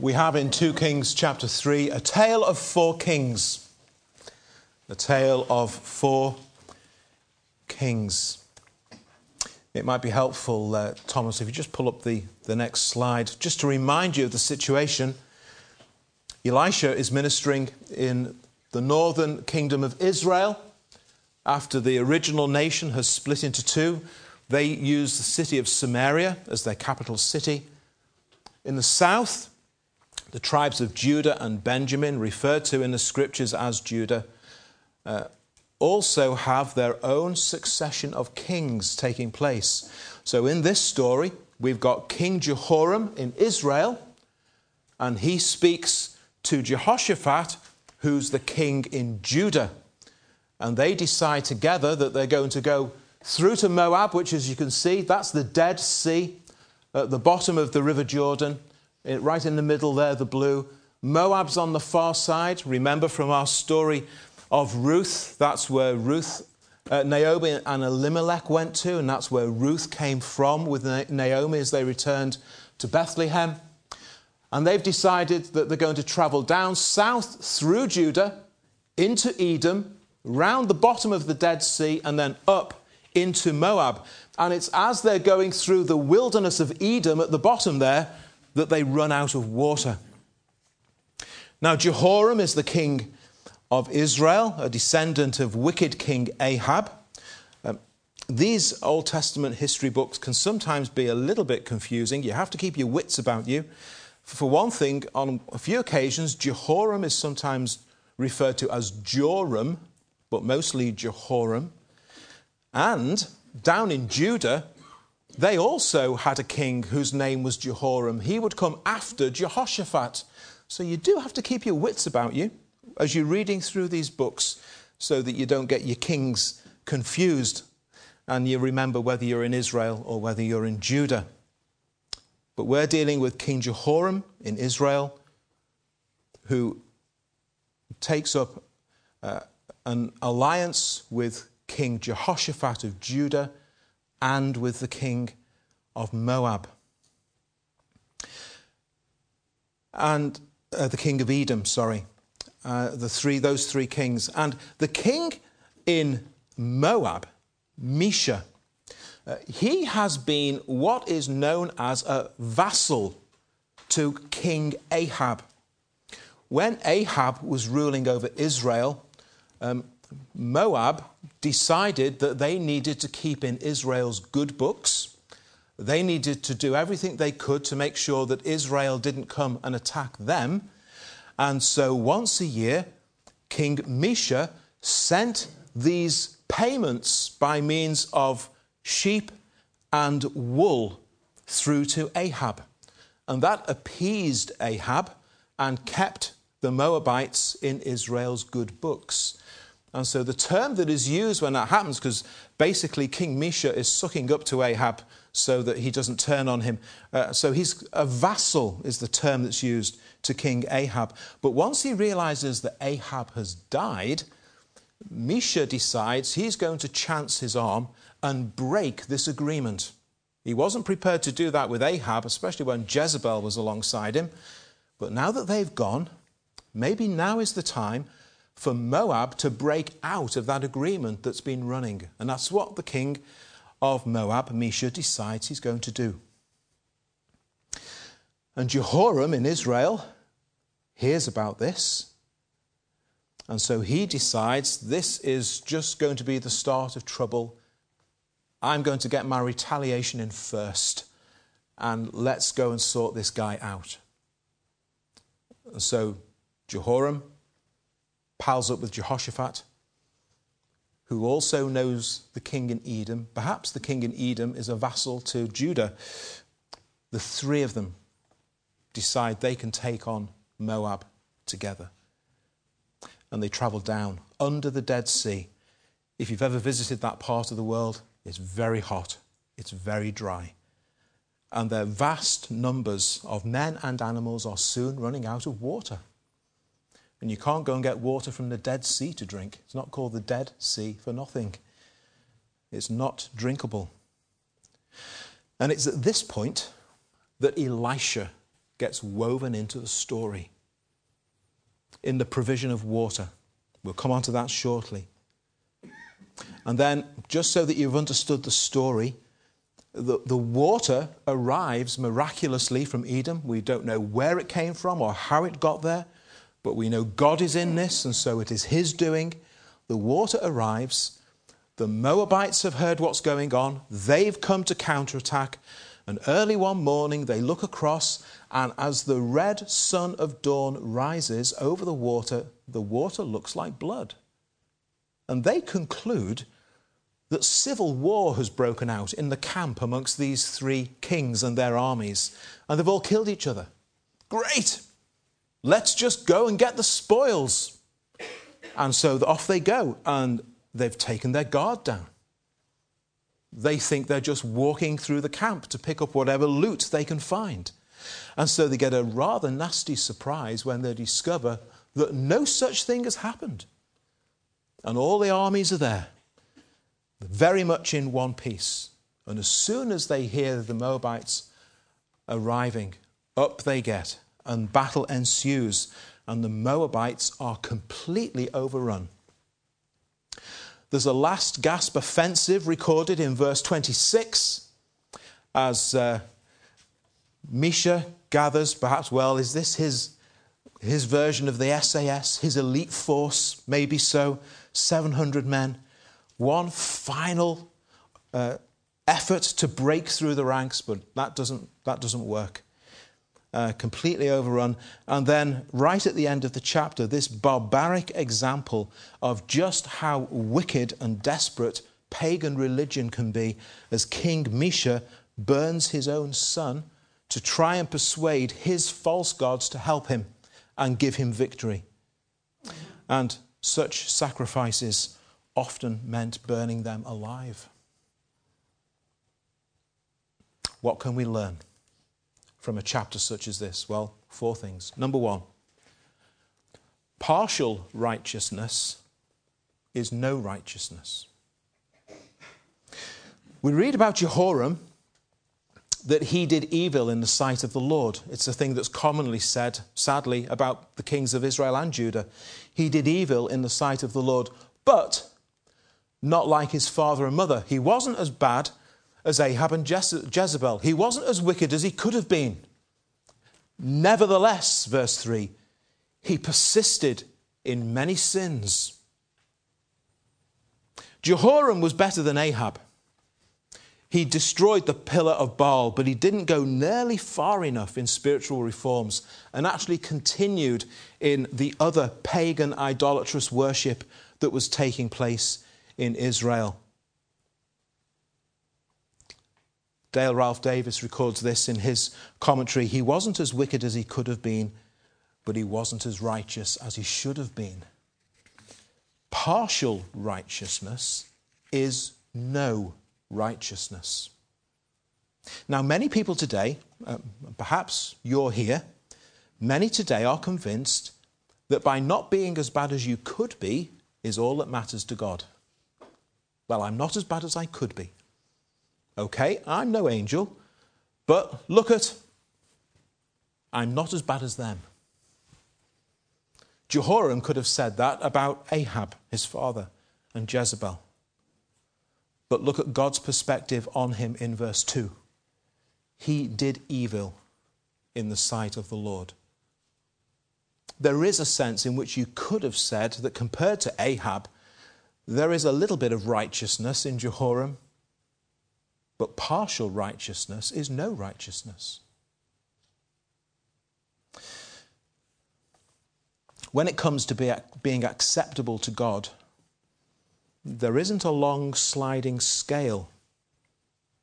we have in 2 Kings chapter 3 a tale of four kings. A tale of four kings. It might be helpful, uh, Thomas, if you just pull up the, the next slide, just to remind you of the situation. Elisha is ministering in the northern kingdom of Israel after the original nation has split into two. They use the city of Samaria as their capital city. In the south, the tribes of Judah and Benjamin, referred to in the scriptures as Judah, uh, also have their own succession of kings taking place. So in this story, we've got King Jehoram in Israel, and he speaks to Jehoshaphat, who's the king in Judah. And they decide together that they're going to go through to Moab, which, as you can see, that's the Dead Sea at the bottom of the River Jordan right in the middle there, the blue. Moab's on the far side. Remember from our story of Ruth, that's where Ruth, uh, Naomi and Elimelech went to, and that's where Ruth came from with Naomi as they returned to Bethlehem. And they've decided that they're going to travel down south through Judah into Edom, round the bottom of the Dead Sea, and then up into Moab. And it's as they're going through the wilderness of Edom at the bottom there that they run out of water. Now, Jehoram is the king of Israel, a descendant of wicked King Ahab. Um, these Old Testament history books can sometimes be a little bit confusing. You have to keep your wits about you. For one thing, on a few occasions, Jehoram is sometimes referred to as Joram, but mostly Jehoram. And down in Judah, they also had a king whose name was Jehoram. He would come after Jehoshaphat. So you do have to keep your wits about you as you're reading through these books so that you don't get your kings confused and you remember whether you're in Israel or whether you're in Judah. But we're dealing with King Jehoram in Israel who takes up uh, an alliance with King Jehoshaphat of Judah and with the king of Moab. And uh, the king of Edom, sorry. Uh, the three, those three kings. And the king in Moab, Mesha, uh, he has been what is known as a vassal to King Ahab. When Ahab was ruling over Israel, um, Moab decided that they needed to keep in Israel's good books. They needed to do everything they could to make sure that Israel didn't come and attack them. And so once a year, King Mesha sent these payments by means of sheep and wool through to Ahab. And that appeased Ahab and kept the Moabites in Israel's good books. And so the term that is used when that happens, because basically King Mesha is sucking up to Ahab so that he doesn't turn on him. Uh, so he's a vassal, is the term that's used to King Ahab. But once he realizes that Ahab has died, Mesha decides he's going to chance his arm and break this agreement. He wasn't prepared to do that with Ahab, especially when Jezebel was alongside him. But now that they've gone, maybe now is the time for Moab to break out of that agreement that's been running. And that's what the king of Moab, Mesha, decides he's going to do. And Jehoram in Israel hears about this. And so he decides this is just going to be the start of trouble. I'm going to get my retaliation in first. And let's go and sort this guy out. And so Jehoram pals up with Jehoshaphat, who also knows the king in Edom. Perhaps the king in Edom is a vassal to Judah. The three of them decide they can take on Moab together. And they travel down under the Dead Sea. If you've ever visited that part of the world, it's very hot, it's very dry. And their vast numbers of men and animals are soon running out of water. And you can't go and get water from the Dead Sea to drink. It's not called the Dead Sea for nothing. It's not drinkable. And it's at this point that Elisha gets woven into the story in the provision of water. We'll come on to that shortly. And then, just so that you've understood the story, the, the water arrives miraculously from Edom. We don't know where it came from or how it got there, but we know God is in this, and so it is His doing. The water arrives. The Moabites have heard what's going on. They've come to counterattack. And early one morning, they look across, and as the red sun of dawn rises over the water, the water looks like blood. And they conclude that civil war has broken out in the camp amongst these three kings and their armies, and they've all killed each other. Great! Let's just go and get the spoils. And so off they go, and they've taken their guard down. They think they're just walking through the camp to pick up whatever loot they can find. And so they get a rather nasty surprise when they discover that no such thing has happened. And all the armies are there very much in one piece. And as soon as they hear the Moabites arriving, up they get, and battle ensues, and the Moabites are completely overrun. There's a last gasp offensive recorded in verse 26 as uh, Mesha gathers, perhaps, well, is this his, his version of the SAS, his elite force? Maybe so. 700 men one final uh, effort to break through the ranks, but that doesn't, that doesn't work. Uh, completely overrun. And then, right at the end of the chapter, this barbaric example of just how wicked and desperate pagan religion can be as King Mesha burns his own son to try and persuade his false gods to help him and give him victory. And such sacrifices often meant burning them alive. What can we learn from a chapter such as this? Well, four things. Number one, partial righteousness is no righteousness. We read about Jehoram that he did evil in the sight of the Lord. It's a thing that's commonly said, sadly, about the kings of Israel and Judah. He did evil in the sight of the Lord, but not like his father and mother. He wasn't as bad as Ahab and Jezebel. He wasn't as wicked as he could have been. Nevertheless, verse 3, he persisted in many sins. Jehoram was better than Ahab. He destroyed the pillar of Baal, but he didn't go nearly far enough in spiritual reforms and actually continued in the other pagan idolatrous worship that was taking place in Israel. Dale Ralph Davis records this in his commentary. He wasn't as wicked as he could have been, but he wasn't as righteous as he should have been. Partial righteousness is no righteousness. Now, many people today, uh, perhaps you're here, many today are convinced that by not being as bad as you could be is all that matters to God. Well, I'm not as bad as I could be. Okay, I'm no angel, but look at, I'm not as bad as them. Jehoram could have said that about Ahab, his father, and Jezebel. But look at God's perspective on him in verse 2. He did evil in the sight of the Lord. There is a sense in which you could have said that compared to Ahab, there is a little bit of righteousness in Jehoram, but partial righteousness is no righteousness. When it comes to be, being acceptable to God, there isn't a long sliding scale.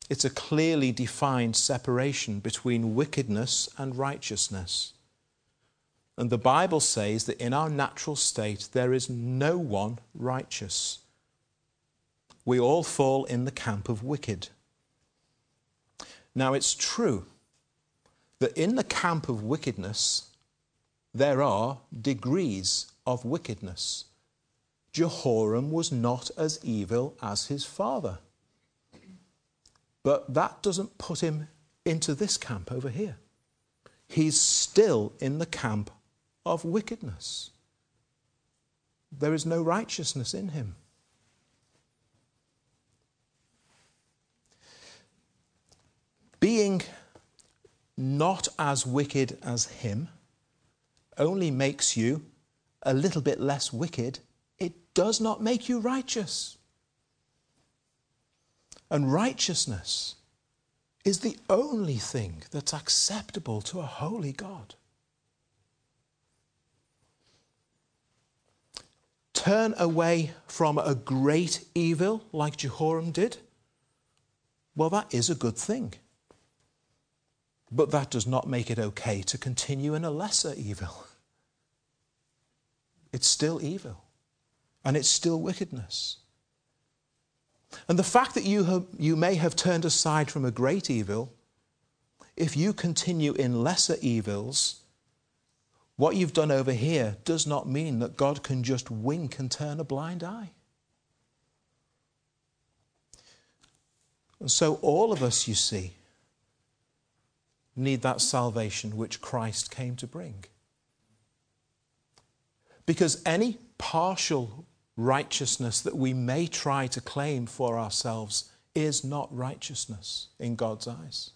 It's a clearly defined separation between wickedness and righteousness. And the Bible says that in our natural state, there is no one righteous. We all fall in the camp of wicked. Now, it's true that in the camp of wickedness, there are degrees of wickedness. Jehoram was not as evil as his father. But that doesn't put him into this camp over here. he's still in the camp of wickedness. There is no righteousness in him. Being not as wicked as him only makes you a little bit less wicked. It does not make you righteous. And righteousness is the only thing that's acceptable to a holy God. Turn away from a great evil like Jehoram did. Well, that is a good thing. But that does not make it okay to continue in a lesser evil. It's still evil, and it's still wickedness. And the fact that you, have, you may have turned aside from a great evil, if you continue in lesser evils, what you've done over here does not mean that God can just wink and turn a blind eye. And so, all of us, you see, need that salvation which Christ came to bring. Because any partial righteousness that we may try to claim for ourselves is not righteousness in God's eyes.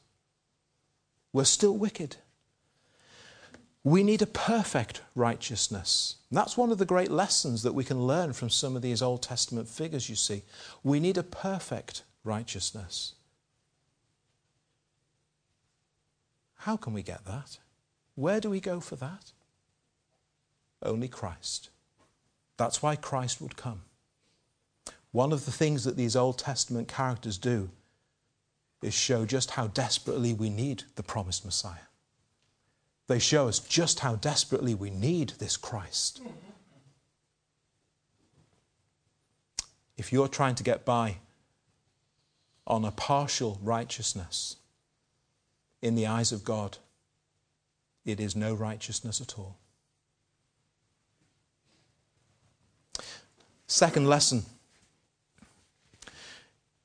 We're still wicked. We need a perfect righteousness. And that's one of the great lessons that we can learn from some of these Old Testament figures, you see. We need a perfect righteousness. How can we get that? Where do we go for that? Only Christ. That's why Christ would come. One of the things that these Old Testament characters do is show just how desperately we need the promised Messiah. They show us just how desperately we need this Christ. If you're trying to get by on a partial righteousness, in the eyes of God, it is no righteousness at all. Second lesson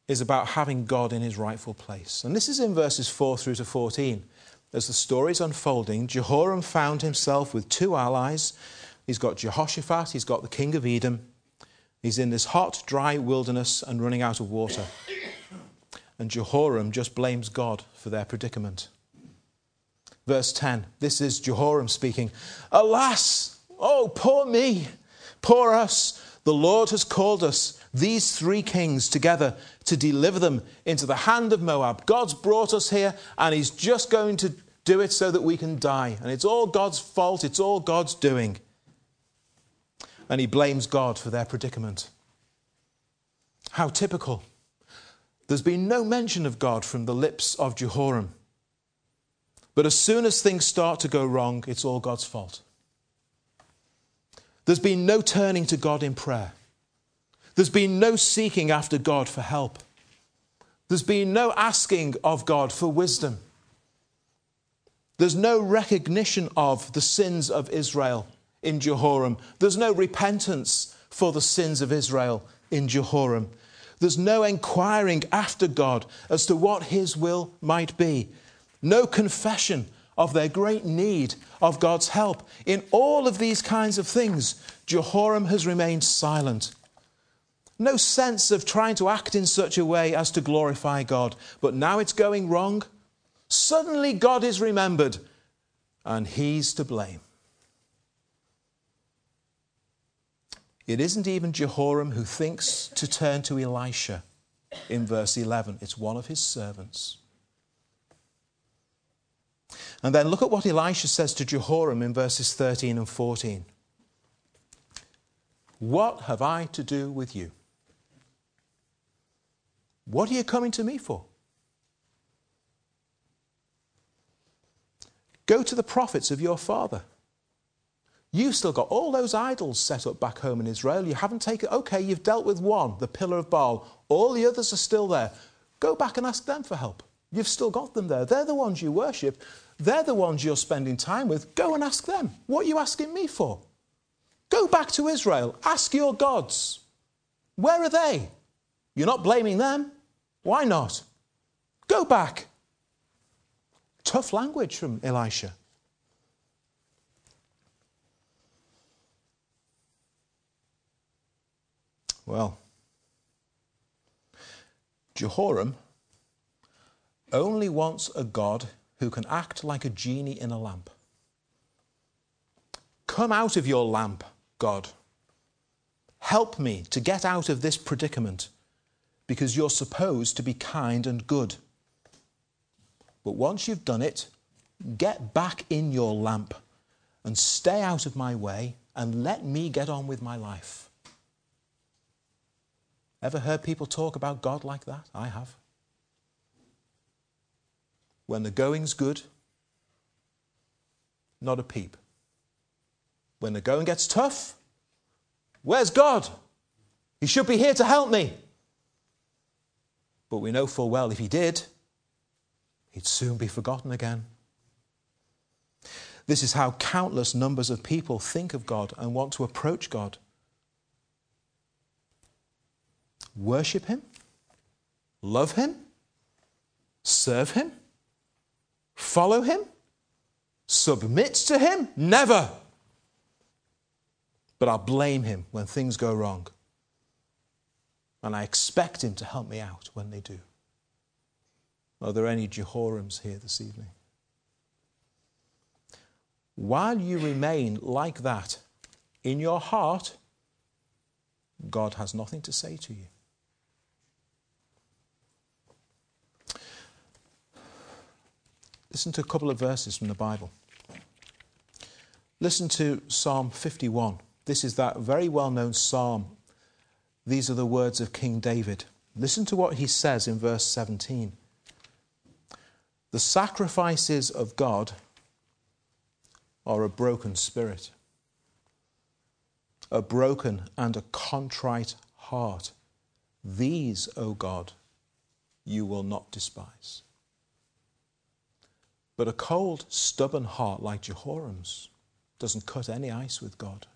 is about having God in his rightful place. And this is in verses 4 through to 14. As the story is unfolding, Jehoram found himself with two allies. He's got Jehoshaphat, he's got the king of Edom. He's in this hot, dry wilderness and running out of water. And Jehoram just blames God for their predicament. Verse 10 this is Jehoram speaking Alas, oh, poor me, poor us. The Lord has called us, these three kings, together to deliver them into the hand of Moab. God's brought us here, and He's just going to do it so that we can die. And it's all God's fault, it's all God's doing. And he blames God for their predicament. How typical. There's been no mention of God from the lips of Jehoram. But as soon as things start to go wrong, it's all God's fault. There's been no turning to God in prayer. There's been no seeking after God for help. There's been no asking of God for wisdom. There's no recognition of the sins of Israel in Jehoram. There's no repentance for the sins of Israel in Jehoram. There's no inquiring after God as to what his will might be. No confession of their great need of God's help. In all of these kinds of things, Jehoram has remained silent. No sense of trying to act in such a way as to glorify God. But now it's going wrong. Suddenly God is remembered, and he's to blame. It isn't even Jehoram who thinks to turn to Elisha in verse 11, it's one of his servants. And then look at what Elisha says to Jehoram in verses 13 and 14. What have I to do with you? What are you coming to me for? Go to the prophets of your father. You've still got all those idols set up back home in Israel. You haven't taken, okay, you've dealt with one, the pillar of Baal. All the others are still there. Go back and ask them for help. You've still got them there. They're the ones you worship. They're the ones you're spending time with. Go and ask them. What are you asking me for? Go back to Israel. Ask your gods. Where are they? You're not blaming them. Why not? Go back. Tough language from Elisha. Well, Jehoram only wants a God who can act like a genie in a lamp. Come out of your lamp, God. Help me to get out of this predicament because you're supposed to be kind and good. But once you've done it, get back in your lamp and stay out of my way and let me get on with my life. Ever heard people talk about God like that? I have. When the going's good, not a peep. When the going gets tough, where's God? He should be here to help me. But we know full well if he did, he'd soon be forgotten again. This is how countless numbers of people think of God and want to approach God. Worship Him, love Him, serve Him, follow Him, submit to Him? Never. But I'll blame Him when things go wrong. And I expect Him to help me out when they do. Are there any Jehorams here this evening? While you remain like that in your heart, God has nothing to say to you. Listen to a couple of verses from the Bible. Listen to Psalm 51. This is that very well known psalm. These are the words of King David. Listen to what he says in verse 17. The sacrifices of God are a broken spirit, a broken and a contrite heart. These, O God, you will not despise. But a cold, stubborn heart like Jehoram's doesn't cut any ice with God.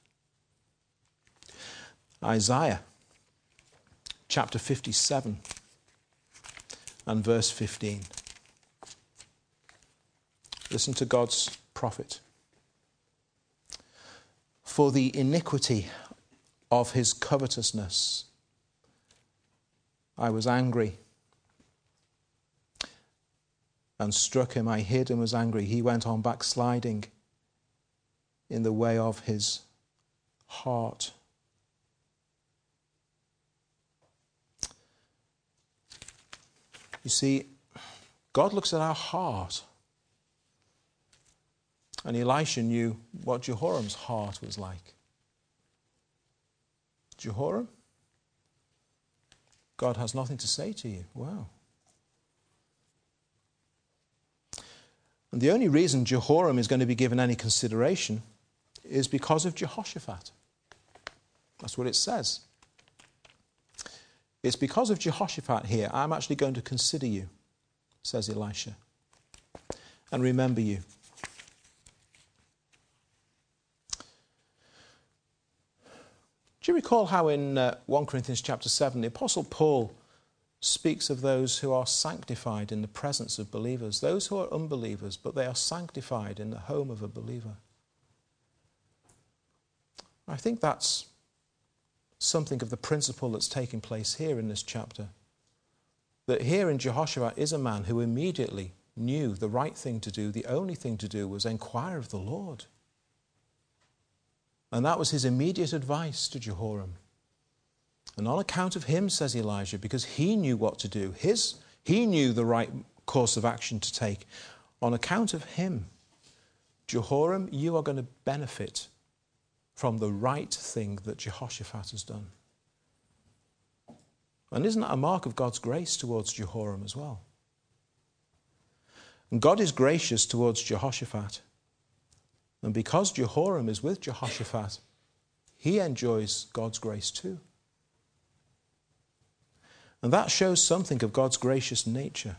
Isaiah chapter 57 and verse 15. Listen to God's prophet. For the iniquity of his covetousness, I was angry and struck him. I hid and was angry. He went on backsliding in the way of his heart. You see, God looks at our heart. And Elisha knew what Jehoram's heart was like. Jehoram, God has nothing to say to you. Wow. And the only reason Jehoram is going to be given any consideration is because of Jehoshaphat. That's what it says. It's because of Jehoshaphat here I'm actually going to consider you, says Elisha, and remember you. Do you recall how in uh, 1 Corinthians chapter 7 the Apostle Paul speaks of those who are sanctified in the presence of believers, those who are unbelievers, but they are sanctified in the home of a believer. I think that's something of the principle that's taking place here in this chapter. That here in Jehoshaphat is a man who immediately knew the right thing to do, the only thing to do was inquire of the Lord. And that was his immediate advice to Jehoram. And on account of him, says Elijah, because he knew what to do, his, he knew the right course of action to take, on account of him, Jehoram, you are going to benefit from the right thing that Jehoshaphat has done. And isn't that a mark of God's grace towards Jehoram as well? And God is gracious towards Jehoshaphat. And because Jehoram is with Jehoshaphat, he enjoys God's grace too. And that shows something of God's gracious nature.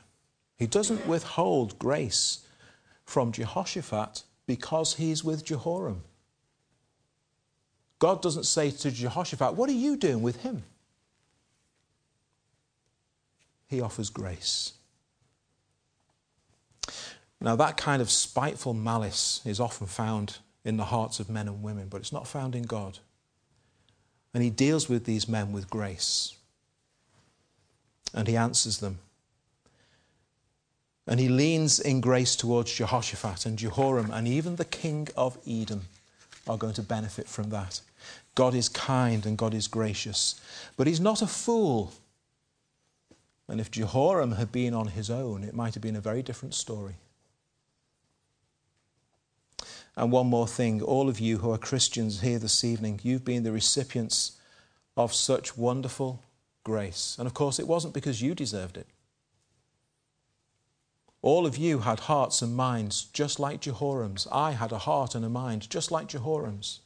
He doesn't withhold grace from Jehoshaphat because he's with Jehoram. God doesn't say to Jehoshaphat, What are you doing with him? He offers grace. Now, that kind of spiteful malice is often found in the hearts of men and women, but it's not found in God. And he deals with these men with grace. And he answers them. And he leans in grace towards Jehoshaphat and Jehoram, and even the king of Edom are going to benefit from that. God is kind and God is gracious. But he's not a fool. And if Jehoram had been on his own, it might have been a very different story. And one more thing all of you who are Christians here this evening, you've been the recipients of such wonderful grace. And of course, it wasn't because you deserved it. All of you had hearts and minds just like Jehoram's. I had a heart and a mind just like Jehoram's.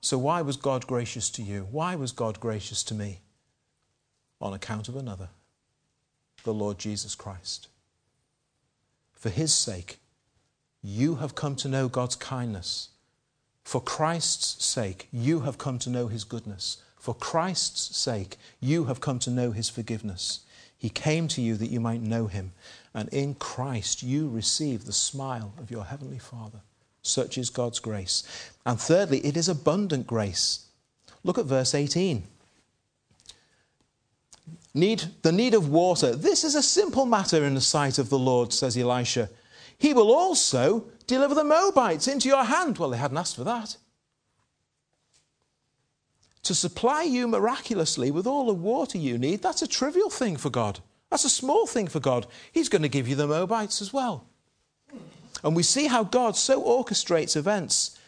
So, why was God gracious to you? Why was God gracious to me? On account of another, the Lord Jesus Christ. For his sake, you have come to know God's kindness. For Christ's sake, you have come to know his goodness. For Christ's sake, you have come to know his forgiveness. He came to you that you might know him, and in Christ you receive the smile of your heavenly Father. Such is God's grace. And thirdly, it is abundant grace. Look at verse 18. Need, the need of water. This is a simple matter in the sight of the Lord, says Elisha. He will also deliver the Moabites into your hand. Well, they hadn't asked for that. To supply you miraculously with all the water you need, that's a trivial thing for God. That's a small thing for God. He's going to give you the Moabites as well. And we see how God so orchestrates events.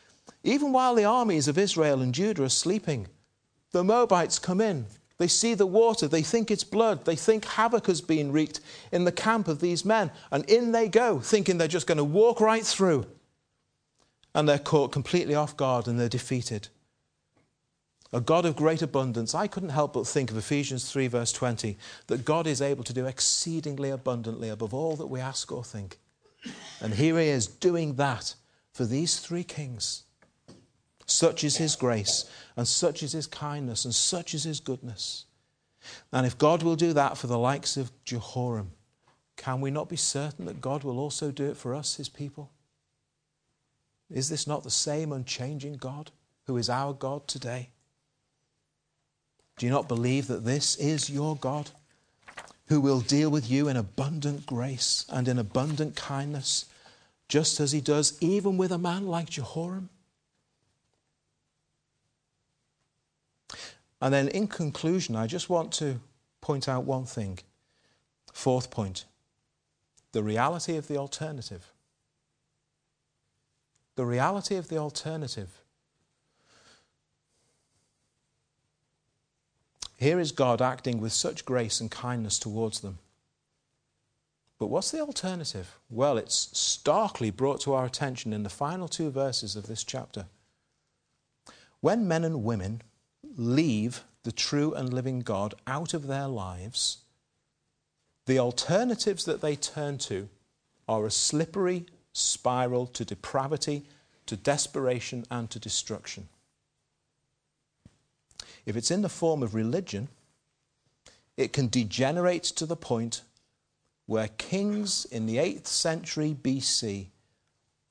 Even while the armies of Israel and Judah are sleeping, the Moabites come in. They see the water. They think it's blood. They think havoc has been wreaked in the camp of these men. And in they go, thinking they're just going to walk right through. And they're caught completely off guard and they're defeated. A God of great abundance. I couldn't help but think of Ephesians 3, verse 20, that God is able to do exceedingly abundantly above all that we ask or think. And here he is doing that for these three kings. Such is his grace, and such is his kindness, and such is his goodness. And if God will do that for the likes of Jehoram, can we not be certain that God will also do it for us, his people? Is this not the same unchanging God who is our God today? Do you not believe that this is your God? who will deal with you in abundant grace and in abundant kindness, just as he does even with a man like Jehoram. And then, in conclusion, I just want to point out one thing. Fourth point the reality of the alternative. The reality of the alternative. Here is God acting with such grace and kindness towards them. But what's the alternative? Well, it's starkly brought to our attention in the final two verses of this chapter. When men and women leave the true and living God out of their lives, the alternatives that they turn to are a slippery spiral to depravity, to desperation, and to destruction. If it's in the form of religion, it can degenerate to the point where kings in the 8th century BC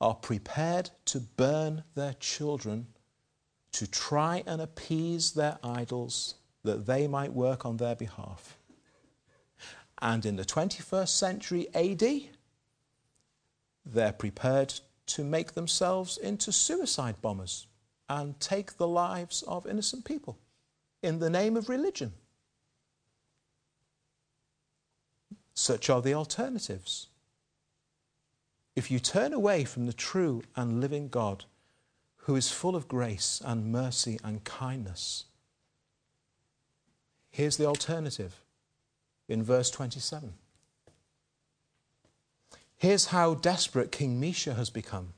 are prepared to burn their children to try and appease their idols that they might work on their behalf. And in the 21st century AD, they're prepared to make themselves into suicide bombers and take the lives of innocent people in the name of religion. Such are the alternatives. If you turn away from the true and living God, who is full of grace and mercy and kindness, here's the alternative in verse 27. Here's how desperate King Mesha has become.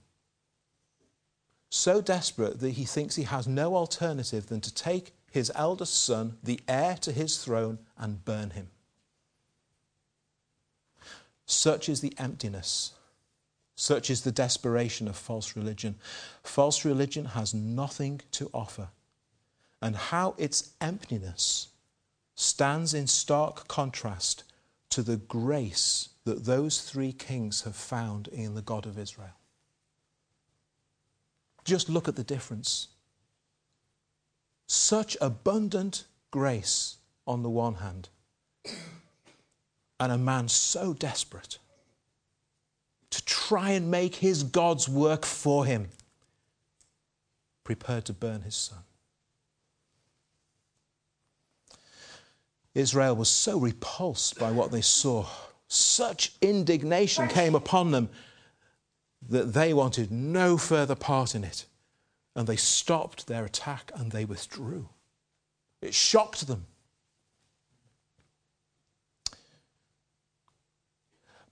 So desperate that he thinks he has no alternative than to take his eldest son, the heir to his throne, and burn him. Such is the emptiness. Such is the desperation of false religion. False religion has nothing to offer. And how its emptiness stands in stark contrast to the grace that those three kings have found in the God of Israel. Just look at the difference. Such abundant grace on the one hand, and a man so desperate to try and make his God's work for him, prepared to burn his son. Israel was so repulsed by what they saw, such indignation came upon them that they wanted no further part in it. And they stopped their attack and they withdrew. It shocked them.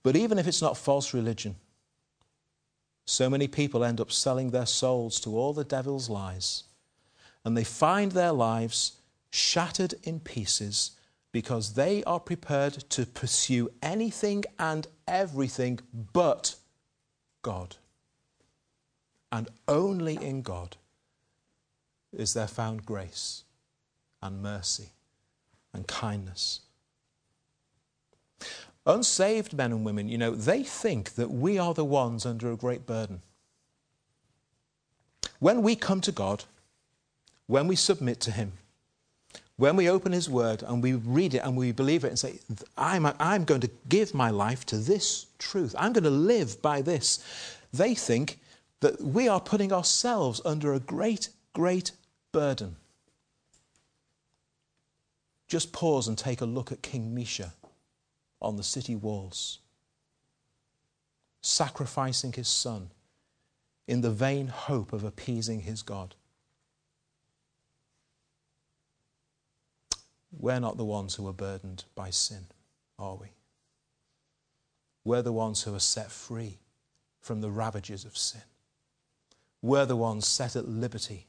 But even if it's not false religion, so many people end up selling their souls to all the devil's lies. And they find their lives shattered in pieces because they are prepared to pursue anything and everything but God. And only in God is there found grace and mercy and kindness. Unsaved men and women, you know, they think that we are the ones under a great burden. When we come to God, when we submit to Him, when we open His Word and we read it and we believe it and say, I'm, I'm going to give my life to this truth, I'm going to live by this, they think that we are putting ourselves under a great, great burden. Just pause and take a look at King Mesha on the city walls, sacrificing his son in the vain hope of appeasing his God. We're not the ones who are burdened by sin, are we? We're the ones who are set free from the ravages of sin. We're the ones set at liberty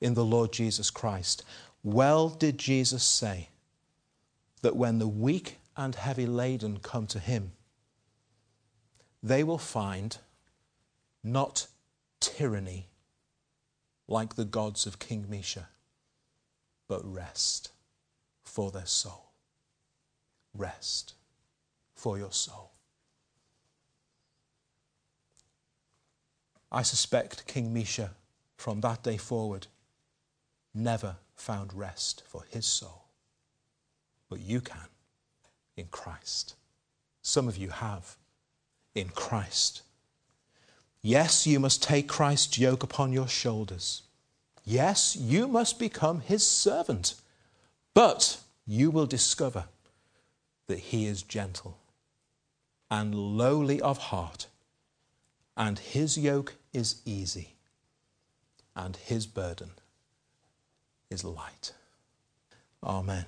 in the Lord Jesus Christ. Well did Jesus say that when the weak and heavy laden come to him, they will find not tyranny like the gods of King Mesha, but rest for their soul. Rest for your soul. I suspect King Mesha, from that day forward, never found rest for his soul. But you can in Christ. Some of you have in Christ. Yes, you must take Christ's yoke upon your shoulders. Yes, you must become his servant. But you will discover that he is gentle and lowly of heart, and his yoke is easy, and his burden is light. Amen.